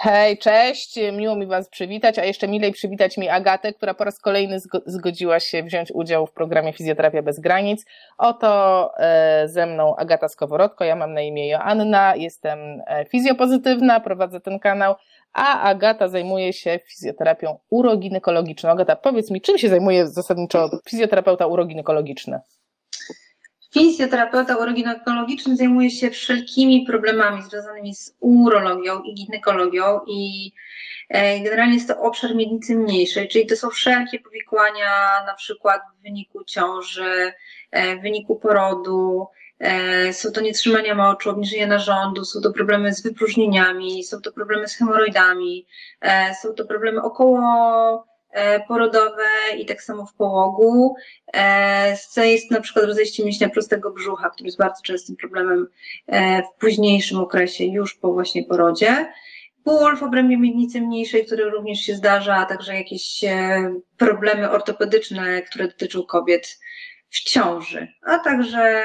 Hej, cześć, miło mi Was przywitać, a jeszcze milej przywitać mi Agatę, która po raz kolejny zgodziła się wziąć udział w programie Fizjoterapia bez granic. Oto e, ze mną Agata Skoworodko, ja mam na imię Joanna, jestem e, fizjopozytywna, prowadzę ten kanał, a Agata zajmuje się fizjoterapią uroginekologiczną. Agata, powiedz mi, czym się zajmuje zasadniczo fizjoterapeuta uroginekologiczny? Fizjoterapeuta uroginekologiczny zajmuje się wszelkimi problemami związanymi z urologią i ginekologią i e, generalnie jest to obszar miednicy mniejszej, czyli to są wszelkie powikłania, na przykład w wyniku ciąży, e, w wyniku porodu, e, są to nietrzymania moczu, obniżenie narządu, są to problemy z wypróżnieniami, są to problemy z hemoroidami, są to problemy około porodowe i tak samo w połogu. E, jest na przykład rozejście mięśnia prostego brzucha, który jest bardzo częstym problemem e, w późniejszym okresie, już po właśnie porodzie. Ból w obrębie miednicy mniejszej, który również się zdarza, a także jakieś problemy ortopedyczne, które dotyczą kobiet w ciąży, a także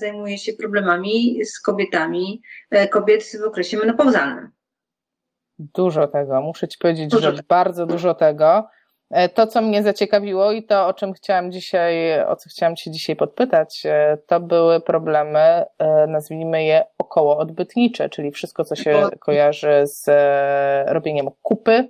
zajmuje się problemami z kobietami, kobiet w okresie menopauzalnym. Dużo tego, muszę Ci powiedzieć, dużo. że bardzo dużo tego. E, to, co mnie zaciekawiło i to, o czym chciałam dzisiaj, o co chciałam Cię dzisiaj podpytać, e, to były problemy, e, nazwijmy je około odbytnicze, czyli wszystko, co się kojarzy z robieniem kupy,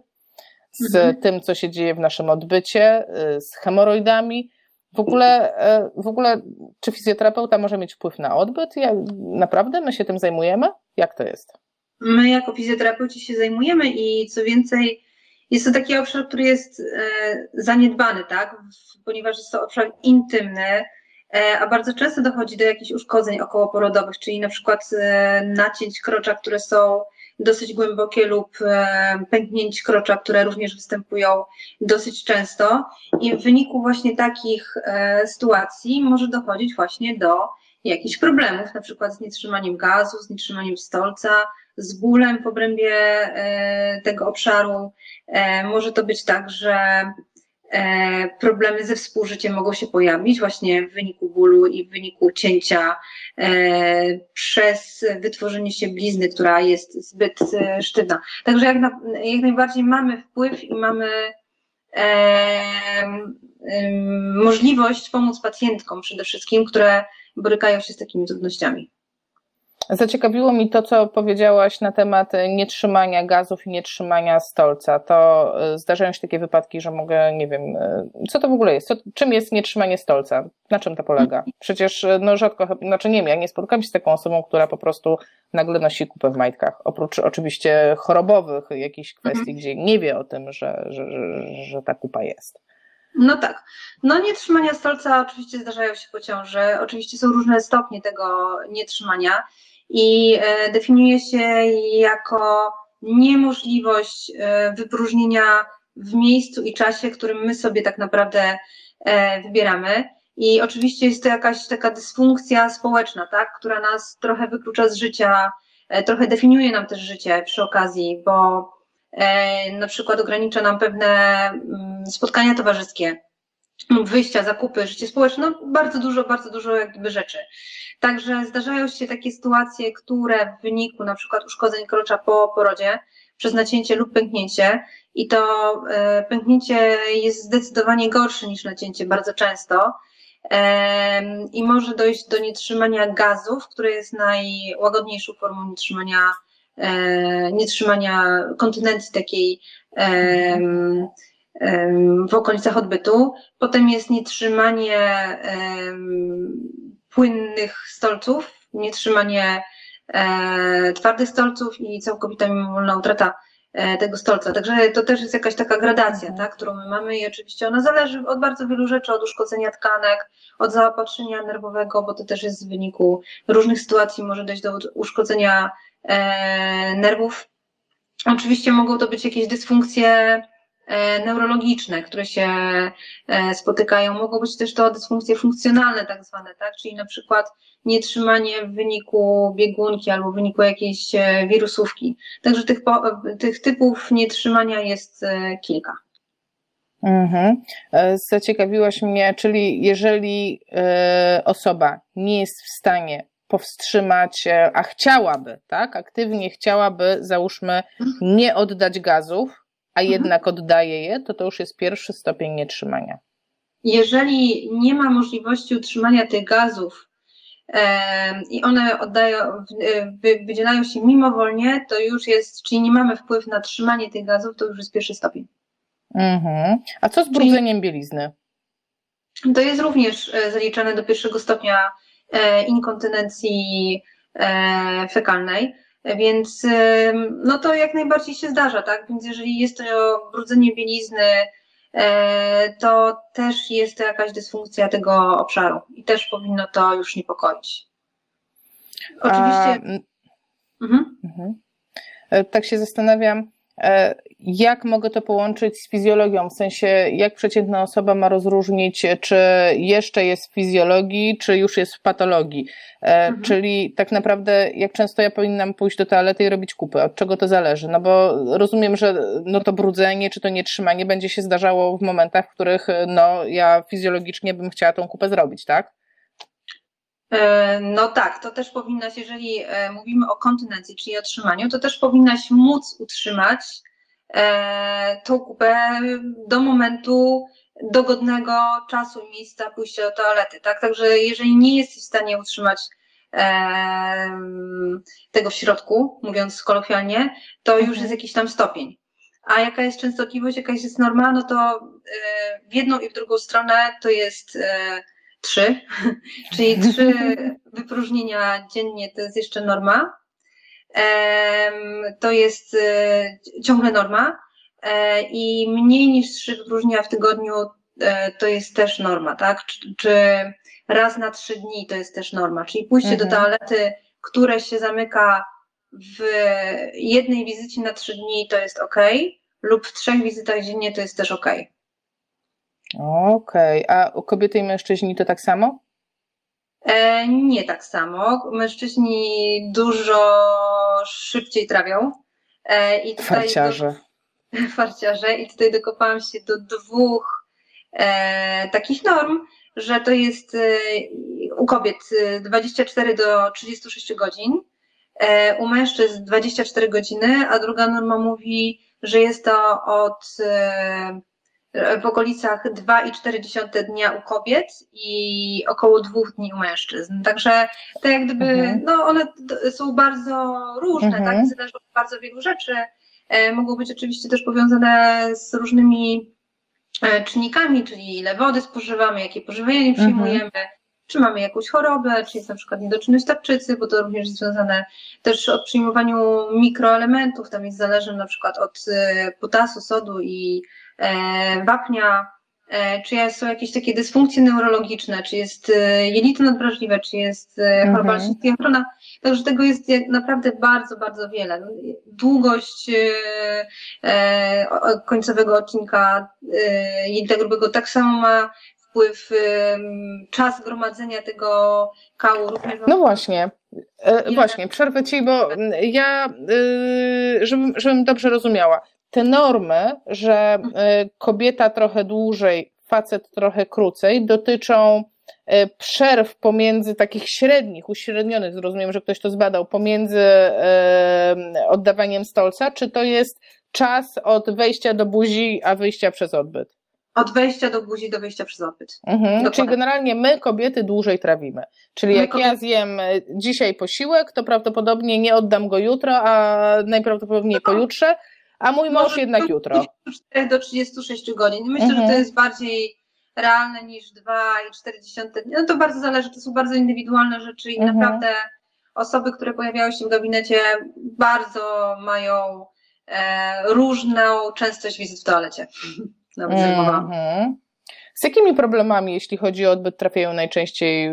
z mhm. tym, co się dzieje w naszym odbycie, z hemoroidami. W ogóle, w ogóle, czy fizjoterapeuta może mieć wpływ na odbyt? Jak, naprawdę my się tym zajmujemy? Jak to jest? My jako fizjoterapeuci się zajmujemy i co więcej, jest to taki obszar, który jest e, zaniedbany, tak? Ponieważ jest to obszar intymny, e, a bardzo często dochodzi do jakichś uszkodzeń okołoporodowych, czyli na przykład e, nacięć krocza, które są dosyć głębokie lub pęknięć krocza, które również występują dosyć często. I w wyniku właśnie takich sytuacji może dochodzić właśnie do jakichś problemów, na przykład z nietrzymaniem gazu, z nietrzymaniem stolca, z bólem w obrębie e, tego obszaru. E, może to być tak, że e, problemy ze współżyciem mogą się pojawić właśnie w wyniku bólu i w wyniku cięcia przez wytworzenie się blizny, która jest zbyt sztywna. Także jak, na, jak najbardziej mamy wpływ i mamy możliwość pomóc pacjentkom przede wszystkim, które borykają się z takimi trudnościami. Zaciekawiło mi to, co powiedziałaś na temat nietrzymania gazów i nietrzymania stolca. To e, zdarzają się takie wypadki, że mogę, nie wiem, e, co to w ogóle jest? Co, czym jest nietrzymanie stolca? Na czym to polega? Przecież, e, no rzadko, znaczy nie wiem, ja nie spotkam się z taką osobą, która po prostu nagle nosi kupę w majtkach. Oprócz oczywiście chorobowych jakichś kwestii, mhm. gdzie nie wie o tym, że, że, że, że ta kupa jest. No tak. No nietrzymania stolca oczywiście zdarzają się po ciąży. Oczywiście są różne stopnie tego nietrzymania i e, definiuje się jako niemożliwość e, wypróżnienia w miejscu i czasie, którym my sobie tak naprawdę e, wybieramy. I oczywiście jest to jakaś taka dysfunkcja społeczna, tak, która nas trochę wyklucza z życia, trochę definiuje nam też życie przy okazji, bo na przykład ogranicza nam pewne mm, spotkania towarzyskie, wyjścia, zakupy, życie społeczne, no bardzo dużo, bardzo dużo jakby rzeczy. Także zdarzają się takie sytuacje, które w wyniku na przykład uszkodzeń krocza po porodzie przez nacięcie lub pęknięcie i to e, pęknięcie jest zdecydowanie gorsze niż nacięcie bardzo często i może dojść do nietrzymania gazów, które jest najłagodniejszą formą nietrzymania, e, nietrzymania kontynencji takiej w okolicach odbytu. Potem jest nietrzymanie płynnych stolców, nietrzymanie e, twardych stolców i całkowita mimowolna utrata e, tego stolca. Także to też jest jakaś taka gradacja, tak, którą my mamy i oczywiście ona zależy od bardzo wielu rzeczy, od uszkodzenia tkanek, od zaopatrzenia nerwowego, bo to też jest w wyniku różnych sytuacji może dojść do uszkodzenia e, nerwów. Oczywiście mogą to być jakieś dysfunkcje E, neurologiczne, które się e, spotykają. Mogą być też to dysfunkcje funkcjonalne tak zwane, tak? Czyli na przykład nietrzymanie w wyniku biegunki albo w wyniku jakiejś e, wirusówki. Także tych, tych typów nietrzymania jest kilka. Mhm. Zaciekawiłaś mnie, czyli jeżeli osoba nie jest w stanie powstrzymać, a chciałaby, tak? Aktywnie chciałaby, załóżmy, nie oddać gazów, a mhm. jednak oddaje je, to to już jest pierwszy stopień nietrzymania. Jeżeli nie ma możliwości utrzymania tych gazów i one oddają, wydzielają się mimowolnie, to już jest, czyli nie mamy wpływu na trzymanie tych gazów, to już jest pierwszy stopień. Mhm. A co z brudzeniem bielizny? To jest również e, zaliczane do pierwszego stopnia e, inkontynencji e, fekalnej, więc no to jak najbardziej się zdarza, tak? Więc jeżeli jest to brudzenie bielizny, to też jest to jakaś dysfunkcja tego obszaru i też powinno to już niepokoić. Oczywiście. A, mhm. Mhm. Tak się zastanawiam, E, jak mogę to połączyć z fizjologią? W sensie, jak przeciętna osoba ma rozróżnić, czy jeszcze jest w fizjologii, czy już jest w patologii? E, mhm. Czyli tak naprawdę, jak często ja powinnam pójść do toalety i robić kupy? Od czego to zależy? No bo rozumiem, że no to brudzenie, czy to nietrzymanie będzie się zdarzało w momentach, w których no, ja fizjologicznie bym chciała tą kupę zrobić, tak? E, no tak, to też powinnaś, jeżeli e, mówimy o kontynencji, czyli otrzymaniu, to też powinnaś móc utrzymać e, tą kupę do momentu dogodnego czasu i miejsca pójścia do toalety, tak? Także jeżeli nie jesteś w stanie utrzymać tego w środku, mówiąc kolokwialnie, to już mhm. jest jakiś tam stopień. A jaka jest częstotliwość, jaka jest norma, no to w jedną i w drugą stronę to jest trzy, czyli trzy wypróżnienia dziennie to jest jeszcze norma. To jest e, ciągle norma e, i mniej niż trzy wypróżnienia w tygodniu e, to jest też norma, tak? Czy, czy raz na trzy dni to jest też norma, czyli pójście mhm. do toalety, które się zamyka w jednej wizycie na trzy dni to jest ok, lub w trzech wizytach dziennie to jest też ok. Okej, a u kobiety i mężczyźni to tak samo? E, nie tak samo. Mężczyźni dużo szybciej trawią. E, i tutaj farciarze. Do, farciarze. I tutaj dokopałam się do dwóch e, takich norm, że to jest e, u kobiet 24 do 36 godzin, e, u mężczyzn 24 godziny, a druga norma mówi, że jest to od e, w okolicach 2,4 dnia u kobiet i około dwóch dni u mężczyzn. Także tak jak gdyby, mhm. no one są bardzo różne, tak? mhm. tak? Zależą od bardzo wielu rzeczy. E, mogą być oczywiście też powiązane z różnymi e, czynnikami, czyli ile wody spożywamy, jakie pożywienie mhm. przyjmujemy, mhm. czy mamy jakąś chorobę, czy jest na przykład niedoczynność tarczycy, bo to również jest związane też od przyjmowaniu mikroelementów, tam jest zależne na przykład od e, potasu, sodu i wapnia, e, czy są jakieś takie dysfunkcje neurologiczne, czy jest e, jelito nadwrażliwe, czy jest choroba mhm. chrona. Także tego jest naprawdę bardzo, bardzo wiele. No, długość końcowego odcinka jelita grubego tak samo ma wpływ czas gromadzenia tego kału. Również no właśnie. Właśnie, przerwę Ci, bo ja, żebym, żebym dobrze rozumiała, te normy, że e, kobieta trochę dłużej, facet trochę krócej, dotyczą e, przerw pomiędzy takich średnich, uśrednionych, zrozumiem, że ktoś to zbadał, pomiędzy e, oddawaniem stolca, czy to jest czas od wejścia do buzi, a wyjścia przez odbyt? Od wejścia do buzi do wyjścia przez odbyt. Mhm, czyli generalnie my, kobiety, dłużej trawimy. Czyli my jak kobiety... ja zjem dzisiaj posiłek, to prawdopodobnie nie oddam go jutro, a najprawdopodobniej no. pojutrze, a mój mąż Może jednak jutro. 4 do 36 godzin. Myślę, mhm. że to mhm. jest bardziej realne niż 2,4 dni. No to bardzo zależy, to są bardzo indywidualne rzeczy i mhm. naprawdę osoby, które pojawiały się w gabinecie bardzo mają e, różną częstość wizyt w toalecie. Nawet mhm. Z jakimi problemami, jeśli chodzi o odbyt, trafiają najczęściej?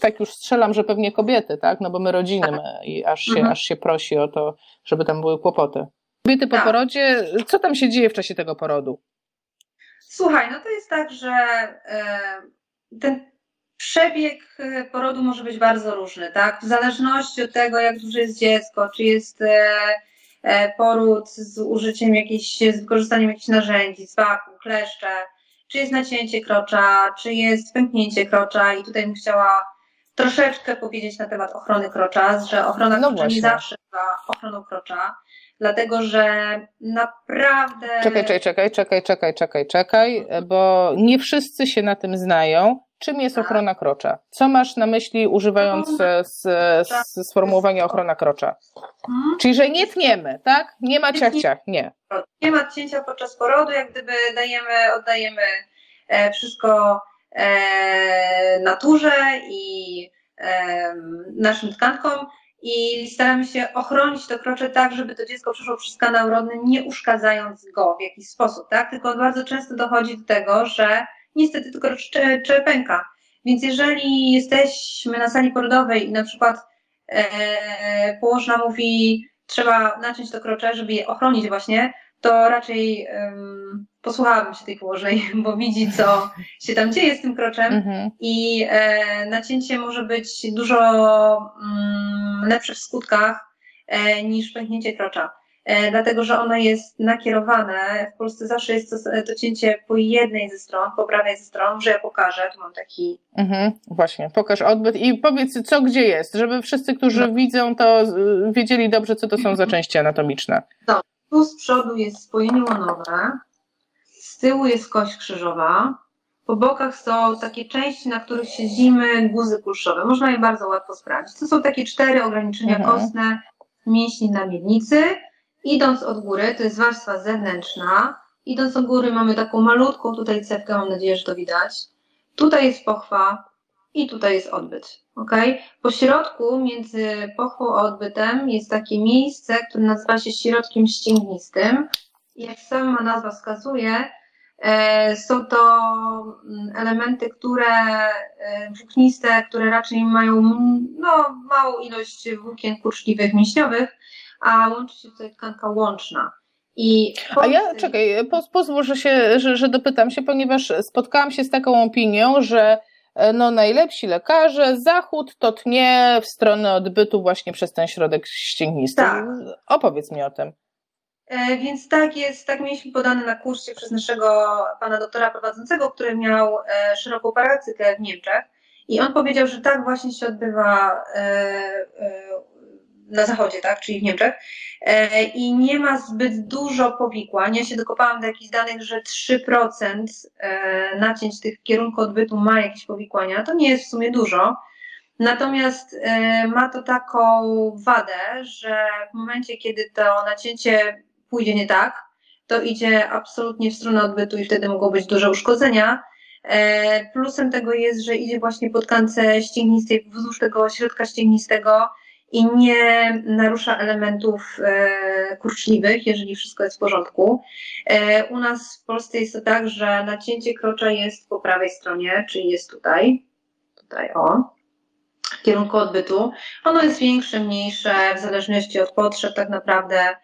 Tak już strzelam, że pewnie kobiety, tak? No bo my rodziny tak. i aż się, mhm. aż się prosi o to, żeby tam były kłopoty. Kobiety po tak. porodzie, co tam się dzieje w czasie tego porodu? Słuchaj, no to jest tak, że e, ten przebieg e, porodu może być bardzo różny, tak? W zależności od tego, jak duże jest dziecko, czy jest e, poród z użyciem jakichś, z wykorzystaniem jakichś narzędzi, z waku, kleszcze, czy jest nacięcie krocza, czy jest pęknięcie krocza i tutaj bym chciała troszeczkę powiedzieć na temat ochrony krocza, że ochrona no krocza nie zawsze była ochroną krocza, dlatego że naprawdę. Czekaj, czekaj, czekaj, czekaj, czekaj, czekaj, czekaj, bo nie wszyscy się na tym znają. Czym jest tak. ochrona krocza? Co masz na myśli używając z, z sformułowania ochrona krocza? Hmm? Czyli, że nie tniemy, tak? Nie ma ciach, ciach, nie. Nie ma cięcia podczas porodu, jak gdyby dajemy, oddajemy e, wszystko e, naturze i e, naszym tkankom i staramy się ochronić to krocze tak, żeby to dziecko przeszło przez kanał rodny, nie uszkadzając go w jakiś sposób, tak? Tylko bardzo często dochodzi do tego, że niestety tylko czerpęka. Więc jeżeli jesteśmy na sali porodowej i na przykład e, położna mówi, trzeba naciąć to krocze, żeby je ochronić właśnie, to raczej um, posłuchałabym się tej położnej, bo widzi, co się tam dzieje z tym kroczem mhm. i e, nacięcie może być dużo mm, lepsze w skutkach e, niż pęknięcie krocza. E, dlatego że ono jest nakierowane. W Polsce zawsze jest to, to cięcie po jednej ze stron, po prawej ze stron. Może ja pokażę, tu mam taki. Mhm, właśnie, pokaż odbyt i powiedz, co gdzie jest, żeby wszyscy, którzy no. widzą, to wiedzieli dobrze, co to są za części anatomiczne. No, tu z przodu jest spojenie łonowe, z tyłu jest kość krzyżowa, po bokach są takie części, na których siedzimy, guzy kulszowe. Można je bardzo łatwo sprawdzić. To są takie cztery ograniczenia mhm. kostne mięśni na miednicy Idąc od góry, to jest warstwa zewnętrzna. Idąc od góry mamy taką malutką tutaj cewkę, mam nadzieję, że to widać. Tutaj jest pochwa i tutaj jest odbyt. Ok? Po środku między pochwą a odbytem jest takie miejsce, które nazywa się środkiem ścięgnistym. Jak sama nazwa wskazuje, są to mm, elementy, które e, włókniste, które raczej mają no, małą ilość włókien kurczliwych, mięśniowych, a łączy się tutaj tkanka łączna. I a ja, czekaj, poz, pozwól, że, się, że, że dopytam się, ponieważ spotkałam się z taką opinią, że e, no, najlepsi lekarze, zachód to tnie w stronę odbytu właśnie przez ten środek ścięgnisty. Tak. Opowiedz mi o tym. E, więc tak jest, tak mieliśmy podane na kursie przez naszego pana doktora prowadzącego, który miał e, szeroką praktykę w Niemczech. I on powiedział, że tak właśnie się odbywa na zachodzie, tak, czyli w Niemczech, e, i nie ma zbyt dużo powikłań. Ja się dokopałam do jakichś danych, że 3% e, nacięć tych kierunku odbytu ma jakieś powikłania. To nie jest w sumie dużo. Natomiast e, ma to taką wadę, że w momencie, kiedy to nacięcie pójdzie nie tak, to idzie absolutnie w stronę odbytu i wtedy mogą być duże uszkodzenia. Plusem tego jest, że idzie właśnie po tkance ścięgnistej, wzdłuż tego środka ścięgnistego, i nie narusza elementów e, kurczliwych, jeżeli wszystko jest w porządku. E, u nas w Polsce jest to tak, że nacięcie krocza jest po prawej stronie, czyli jest tutaj, tutaj o, w kierunku odbytu. Ono jest większe, mniejsze, w zależności od potrzeb tak naprawdę.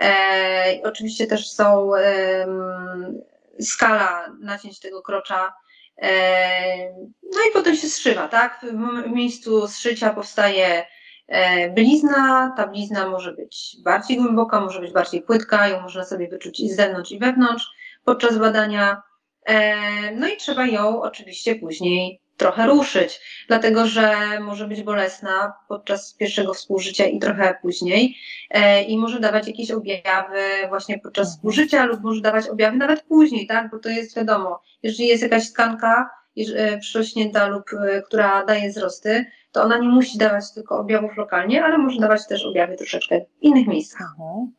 E, oczywiście też są skala nacięć tego krocza. No i potem się zszywa, tak? W miejscu zszycia powstaje E, blizna, ta blizna może być bardziej głęboka, może być bardziej płytka, ją można sobie wyczuć i z zewnątrz i wewnątrz podczas badania. E, no i trzeba ją oczywiście później trochę ruszyć, dlatego że może być bolesna podczas pierwszego współżycia i trochę później e, i może dawać jakieś objawy właśnie podczas mhm. współżycia lub może dawać objawy nawet później, tak, bo to jest wiadomo, jeżeli jest jakaś tkanka przyrośnięta lub która daje wzrosty, to ona nie musi dawać tylko objawów lokalnie, ale może dawać też objawy troszeczkę w innych miejscach. Mhm.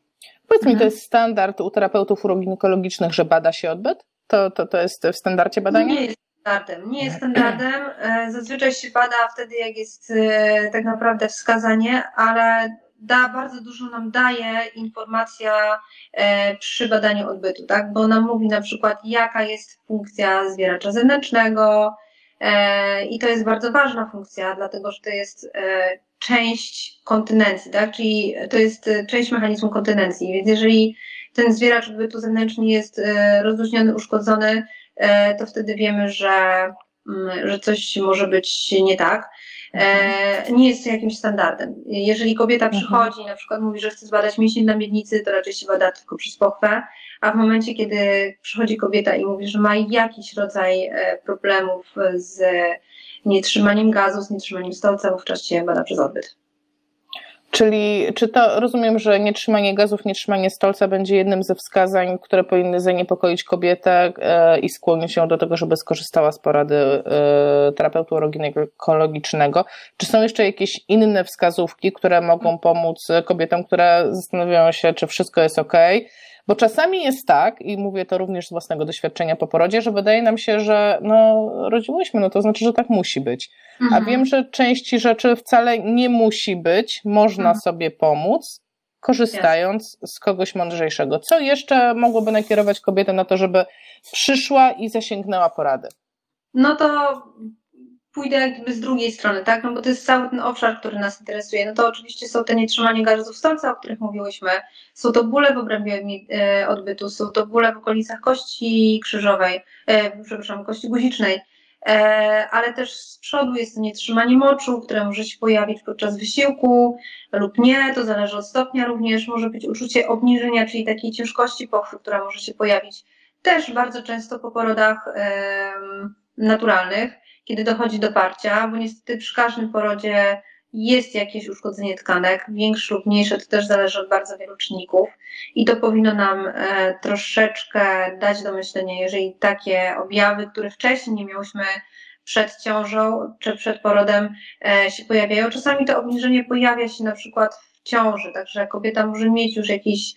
Powiedz mhm. mi, to jest standard u terapeutów uroginekologicznych, że bada się odbyt? To, to, to jest w standardzie badania? Nie jest standardem. Nie jest standardem. E, zazwyczaj się bada wtedy, jak jest e, tak naprawdę wskazanie, ale da, bardzo dużo nam daje informacja e, przy badaniu odbytu, tak? Bo nam mówi na przykład, jaka jest funkcja zwieracza zewnętrznego, I to jest bardzo ważna funkcja, dlatego że to jest część kontynencji, tak? Czyli to jest część mechanizmu kontynencji. Więc jeżeli ten zwieracz odbytu zewnętrzny jest rozluźniony, uszkodzony, to wtedy wiemy, że, mm, że coś może być nie tak. Nie jest to jakimś standardem. Jeżeli kobieta mhm. przychodzi i na przykład mówi, że chce zbadać mięsień na miednicy, to raczej się bada tylko przez pochwę a w momencie, kiedy przychodzi kobieta i mówi, że ma jakiś rodzaj e, problemów z nietrzymaniem gazu, z nietrzymaniem stolca wówczas się bada przez odbyt. Czyli czy to rozumiem, że nietrzymanie gazów, nietrzymanie stolca będzie jednym ze wskazań, które powinny zaniepokoić kobietę e, i skłonić ją do tego, żeby skorzystała z porady e, terapeutu ginekologicznego? Czy są jeszcze jakieś inne wskazówki, które mogą pomóc kobietom, które zastanawiają się, czy wszystko jest ok? Bo czasami jest tak, i mówię to również z własnego doświadczenia po porodzie, że wydaje nam się, że no, rodziłyśmy, no to znaczy, że tak musi być. Mhm. A wiem, że części rzeczy wcale nie musi być, można mhm. sobie pomóc, korzystając z kogoś mądrzejszego. Co jeszcze mogłoby nakierować kobietę na to, żeby przyszła i zasięgnęła porady? No to pójdę jakby z drugiej strony, tak? No bo to jest cały ten obszar, który nas interesuje. No to oczywiście są te nietrzymanie gazów stolca, o których mówiłyśmy. Są to bóle w obrębie e, odbytu, są to bóle w okolicach kości krzyżowej, e, przepraszam, kości guzicznej, e, ale też z przodu jest to nietrzymanie moczu, które może się pojawić podczas wysiłku lub nie, to zależy od stopnia również. Może być uczucie obniżenia, czyli takiej ciężkości pochwy, która może się pojawić też bardzo często po porodach e, naturalnych kiedy dochodzi do parcia, bo niestety przy każdym porodzie jest jakieś uszkodzenie tkanek, większe lub mniejsze, to też zależy od bardzo wielu czynników i to powinno nam e, troszeczkę dać do myślenia, jeżeli takie objawy, które wcześniej nie miałyśmy przed ciążą czy przed porodem e, się pojawiają. Czasami to obniżenie pojawia się na przykład w ciąży, także kobieta może mieć już jakieś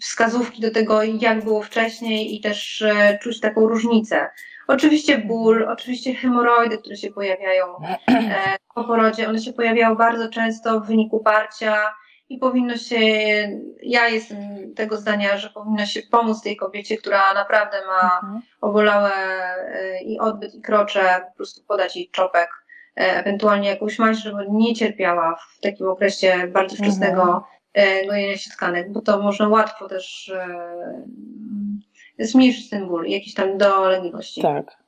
wskazówki do tego, jak było wcześniej i też e, czuć taką różnicę. Oczywiście ból, oczywiście hemoroidy, które się pojawiają e, po porodzie, one się pojawiają bardzo często w wyniku parcia i powinno się, ja jestem tego zdania, że powinno się pomóc tej kobiecie, która naprawdę ma mhm. obolałe e, i odbyt i krocze, po prostu podać jej czopek, e, ewentualnie jakąś maść, żeby nie cierpiała w takim okresie bardzo wczesnego mhm. gojenia się tkanek, bo to można łatwo też zmniejszyć ten ból, jakieś tam dolegliwości. Tak.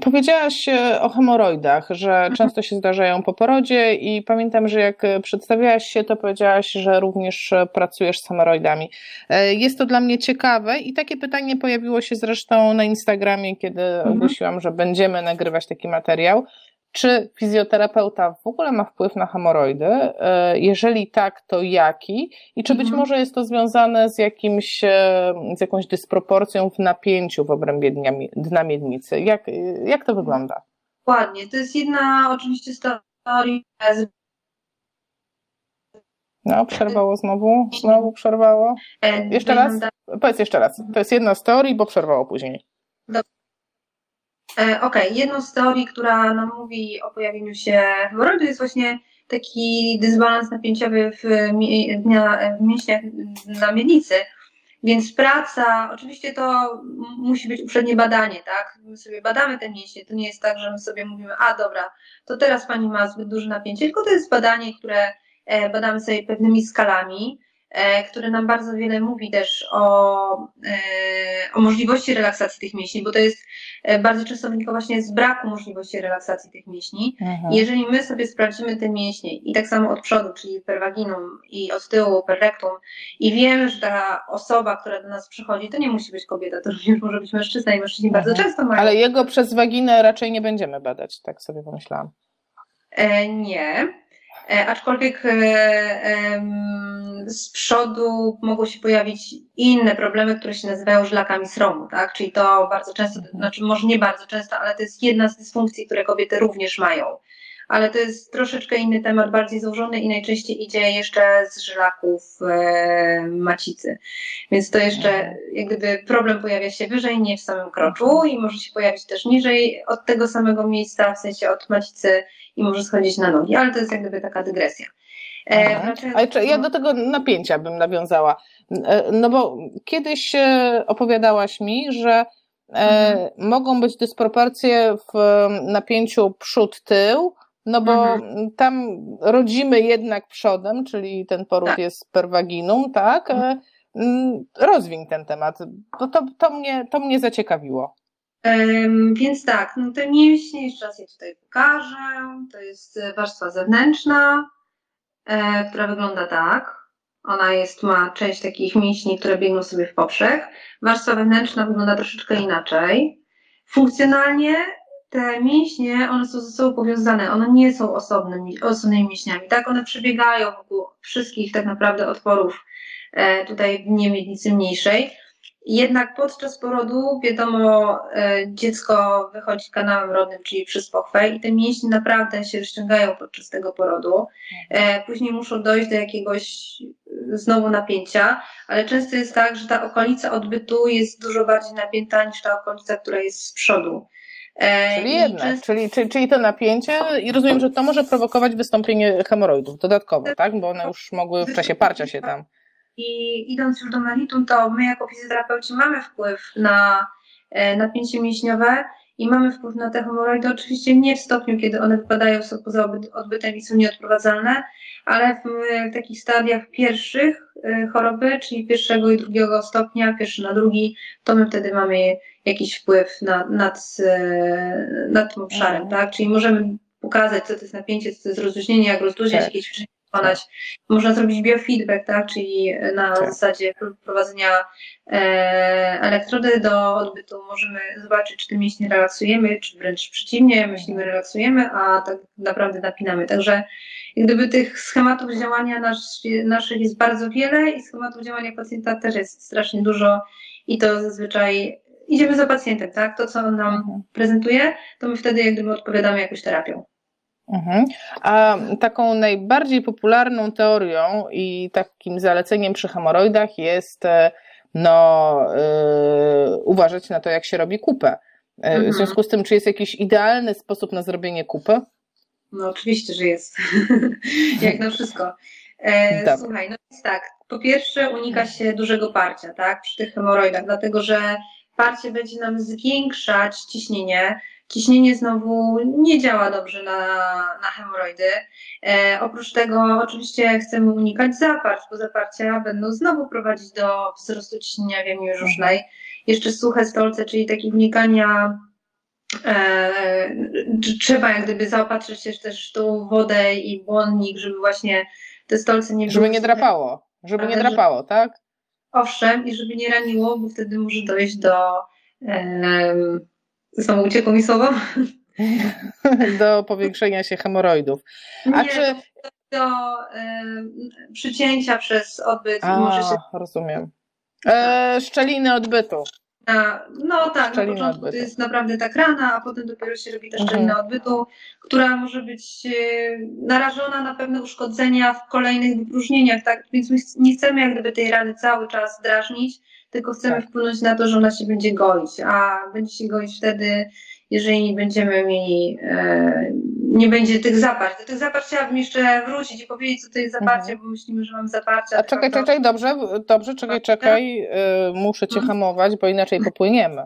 Powiedziałaś e, o hemoroidach, że mhm. często się zdarzają po porodzie i pamiętam, że jak przedstawiałaś się, to powiedziałaś, że również pracujesz z hemoroidami. E, jest to dla mnie ciekawe i takie pytanie pojawiło się zresztą na Instagramie, kiedy mhm. ogłosiłam, że będziemy nagrywać taki materiał. Czy fizjoterapeuta w ogóle ma wpływ na hemoroidy? E, jeżeli tak, to jaki? I czy być mhm. może jest to związane z, jakimś, e, z jakąś dysproporcją w napięciu w obrębie dnia, dna miednicy? Jak, jak to wygląda? Dokładnie. To jest jedna oczywiście z teorii. No, przerwało znowu, znowu przerwało. E, jeszcze raz? Powiedz jeszcze raz. To jest jedna z teorii, bo przerwało później. Dobrze. E, okej, okay. jedną z teorii, która nam mówi o pojawieniu się hemoroidu jest właśnie taki dysbalans napięciowy w, w mięśniach na miednicy. Więc praca, oczywiście to musi być uprzednie badanie, tak? My sobie badamy te mięśnie, to nie jest tak, że my sobie mówimy, a dobra, to teraz pani ma zbyt duże napięcie, tylko to jest badanie, które e, badamy sobie pewnymi skalami który nam bardzo wiele mówi też o, e, o możliwości relaksacji tych mięśni, bo to jest e, bardzo często wynika właśnie z braku możliwości relaksacji tych mięśni. Mhm. Jeżeli my sobie sprawdzimy te mięśnie i tak samo od przodu, czyli per vaginum i od tyłu per rectum i wiemy, że ta osoba, która do nas przychodzi, to nie musi być kobieta, to również może być mężczyzna i mężczyźni mhm. bardzo często mają. Ale jego przez waginę raczej nie będziemy badać, tak sobie pomyślałam. E, nie. E, aczkolwiek e, z przodu mogą się pojawić inne problemy, które się nazywają żlakami sromu, tak? Czyli to bardzo często, znaczy może nie bardzo często, ale to jest jedna z dysfunkcji, które kobiety również mają. Ale to jest troszeczkę inny temat, bardziej złożony i najczęściej idzie jeszcze z żlaków e, macicy. Więc to jeszcze, jak gdyby problem pojawia się wyżej, nie w samym kroczu i może się pojawić też niżej od tego samego miejsca, w sensie od macicy i może schodzić na nogi, ale to jest jak gdyby taka dygresja. E, znaczy, Ale ja do tego napięcia bym nawiązała. E, no bo kiedyś e, opowiadałaś mi, że mhm. mogą być dysproporcje w napięciu przód-tył, no bo mhm. tam rodzimy jednak przodem, czyli ten poród tak. jest per vaginum, tak? Mhm. Rozwiń ten temat, bo to, to, mnie, to mnie zaciekawiło. Więc tak, no te mięśnie, jeszcze raz je tutaj pokażę. To jest warstwa zewnętrzna, e, która wygląda tak. Ona jest, ma część takich mięśni, które biegną sobie w poprzek. Warstwa wewnętrzna wygląda troszeczkę inaczej. Funkcjonalnie te mięśnie, one są ze sobą powiązane, one nie są osobnymi, osobnymi mięśniami, tak? One przebiegają wokół wszystkich tak naprawdę otworów e, tutaj w niemiednicy mniejszej. Jednak podczas porodu, wiadomo, e, dziecko wychodzi kanałem rodnym, czyli przez pochwę i te mięśnie naprawdę się rozciągają podczas tego porodu. E, później muszą dojść do jakiegoś znowu napięcia, ale często jest tak, że ta okolica odbytu jest dużo bardziej napięta niż ta okolica, która jest z przodu. E, czyli jednak, często... czyli, czyli, czyli to napięcie i rozumiem, że to może prowokować wystąpienie hemoroidów dodatkowo, tak? Bo one już mogły w czasie parcia się tam. I idąc już do meritum, to my jako fizjoterapeuci mamy wpływ na e, napięcie mięśniowe i mamy wpływ na te hemoroidy, oczywiście nie w stopniu, kiedy one wypadają są poza odbytem i są nieodprowadzalne, ale w, w takich stadiach pierwszych e, choroby, czyli pierwszego i drugiego stopnia, pierwszy na drugi, to my wtedy mamy jakiś wpływ nad, nad, e, nad tym obszarem, mhm. tak? Czyli możemy pokazać, co to jest napięcie, co to jest rozluźnienie, jak rozluźniać tak. jakieś wykonać. Można zrobić biofeedback, tak? czyli na tak. zasadzie wprowadzenia e, elektrody do odbytu możemy zobaczyć, czy te mięśnie relaksujemy, czy wręcz przeciwnie, myślimy relaksujemy, a tak naprawdę napinamy. Także jak gdyby tych schematów działania nasz, naszych jest bardzo wiele i schematów działania pacjenta też jest strasznie dużo i to zazwyczaj idziemy za pacjentem, tak? To, co on nam mhm. prezentuje, to my wtedy jak gdyby odpowiadamy jakąś terapią. Mhm. A taką najbardziej popularną teorią i takim zaleceniem przy hemoroidach jest e, no, yy, uważać na to, jak się robi kupę. E, mhm. W związku z tym, czy jest jakiś idealny sposób na zrobienie kupy? No oczywiście, że jest. jak na wszystko. E, słuchaj, no jest tak. Po pierwsze unika się dużego parcia, tak, przy tych hemoroidach, dlatego że parcie będzie nam zwiększać ciśnienie, Ciśnienie znowu nie działa dobrze na, na hemoroidy. E, oprócz tego oczywiście chcemy unikać zaparć, bo zaparcia będą znowu prowadzić do wzrostu ciśnienia w jamie brzusznej. Jeszcze suche stolce, czyli takie wnikania e, trzeba jak gdyby zaopatrzyć się też tą wodę i błonnik, żeby właśnie te stolce nie Żeby nie drapało, żeby nie drapało, tak? Owszem, i żeby nie raniło, bo wtedy może dojść do Znowu uciekło mi słowo. Do powiększenia się hemoroidów. A Nie, czy... do, przycięcia przez odbyt. A, może się... rozumiem. E, szczeliny odbytu. No tak, na początku odbytu. to jest naprawdę tak rana, a potem dopiero się robi ta szczelina mhm. odbytu, która może być e, narażona na pewne uszkodzenia w kolejnych wypróżnieniach, tak? Więc my nie chcemy jak gdyby tej rany cały czas drażnić, tylko chcemy tak. wpłynąć na to, że ona się będzie goić, a będzie się goić wtedy, jeżeli nie będziemy mieli, e, nie będzie tych zaparć. Do tych zaparć chciałabym jeszcze wrócić i powiedzieć, co to jest zaparcie, mhm. bo myślimy, że mam zaparcie. A, czekaj, czekaj, dobrze, dobrze, czekaj, czekaj, y, muszę cię mhm. hamować, bo inaczej popłyniemy.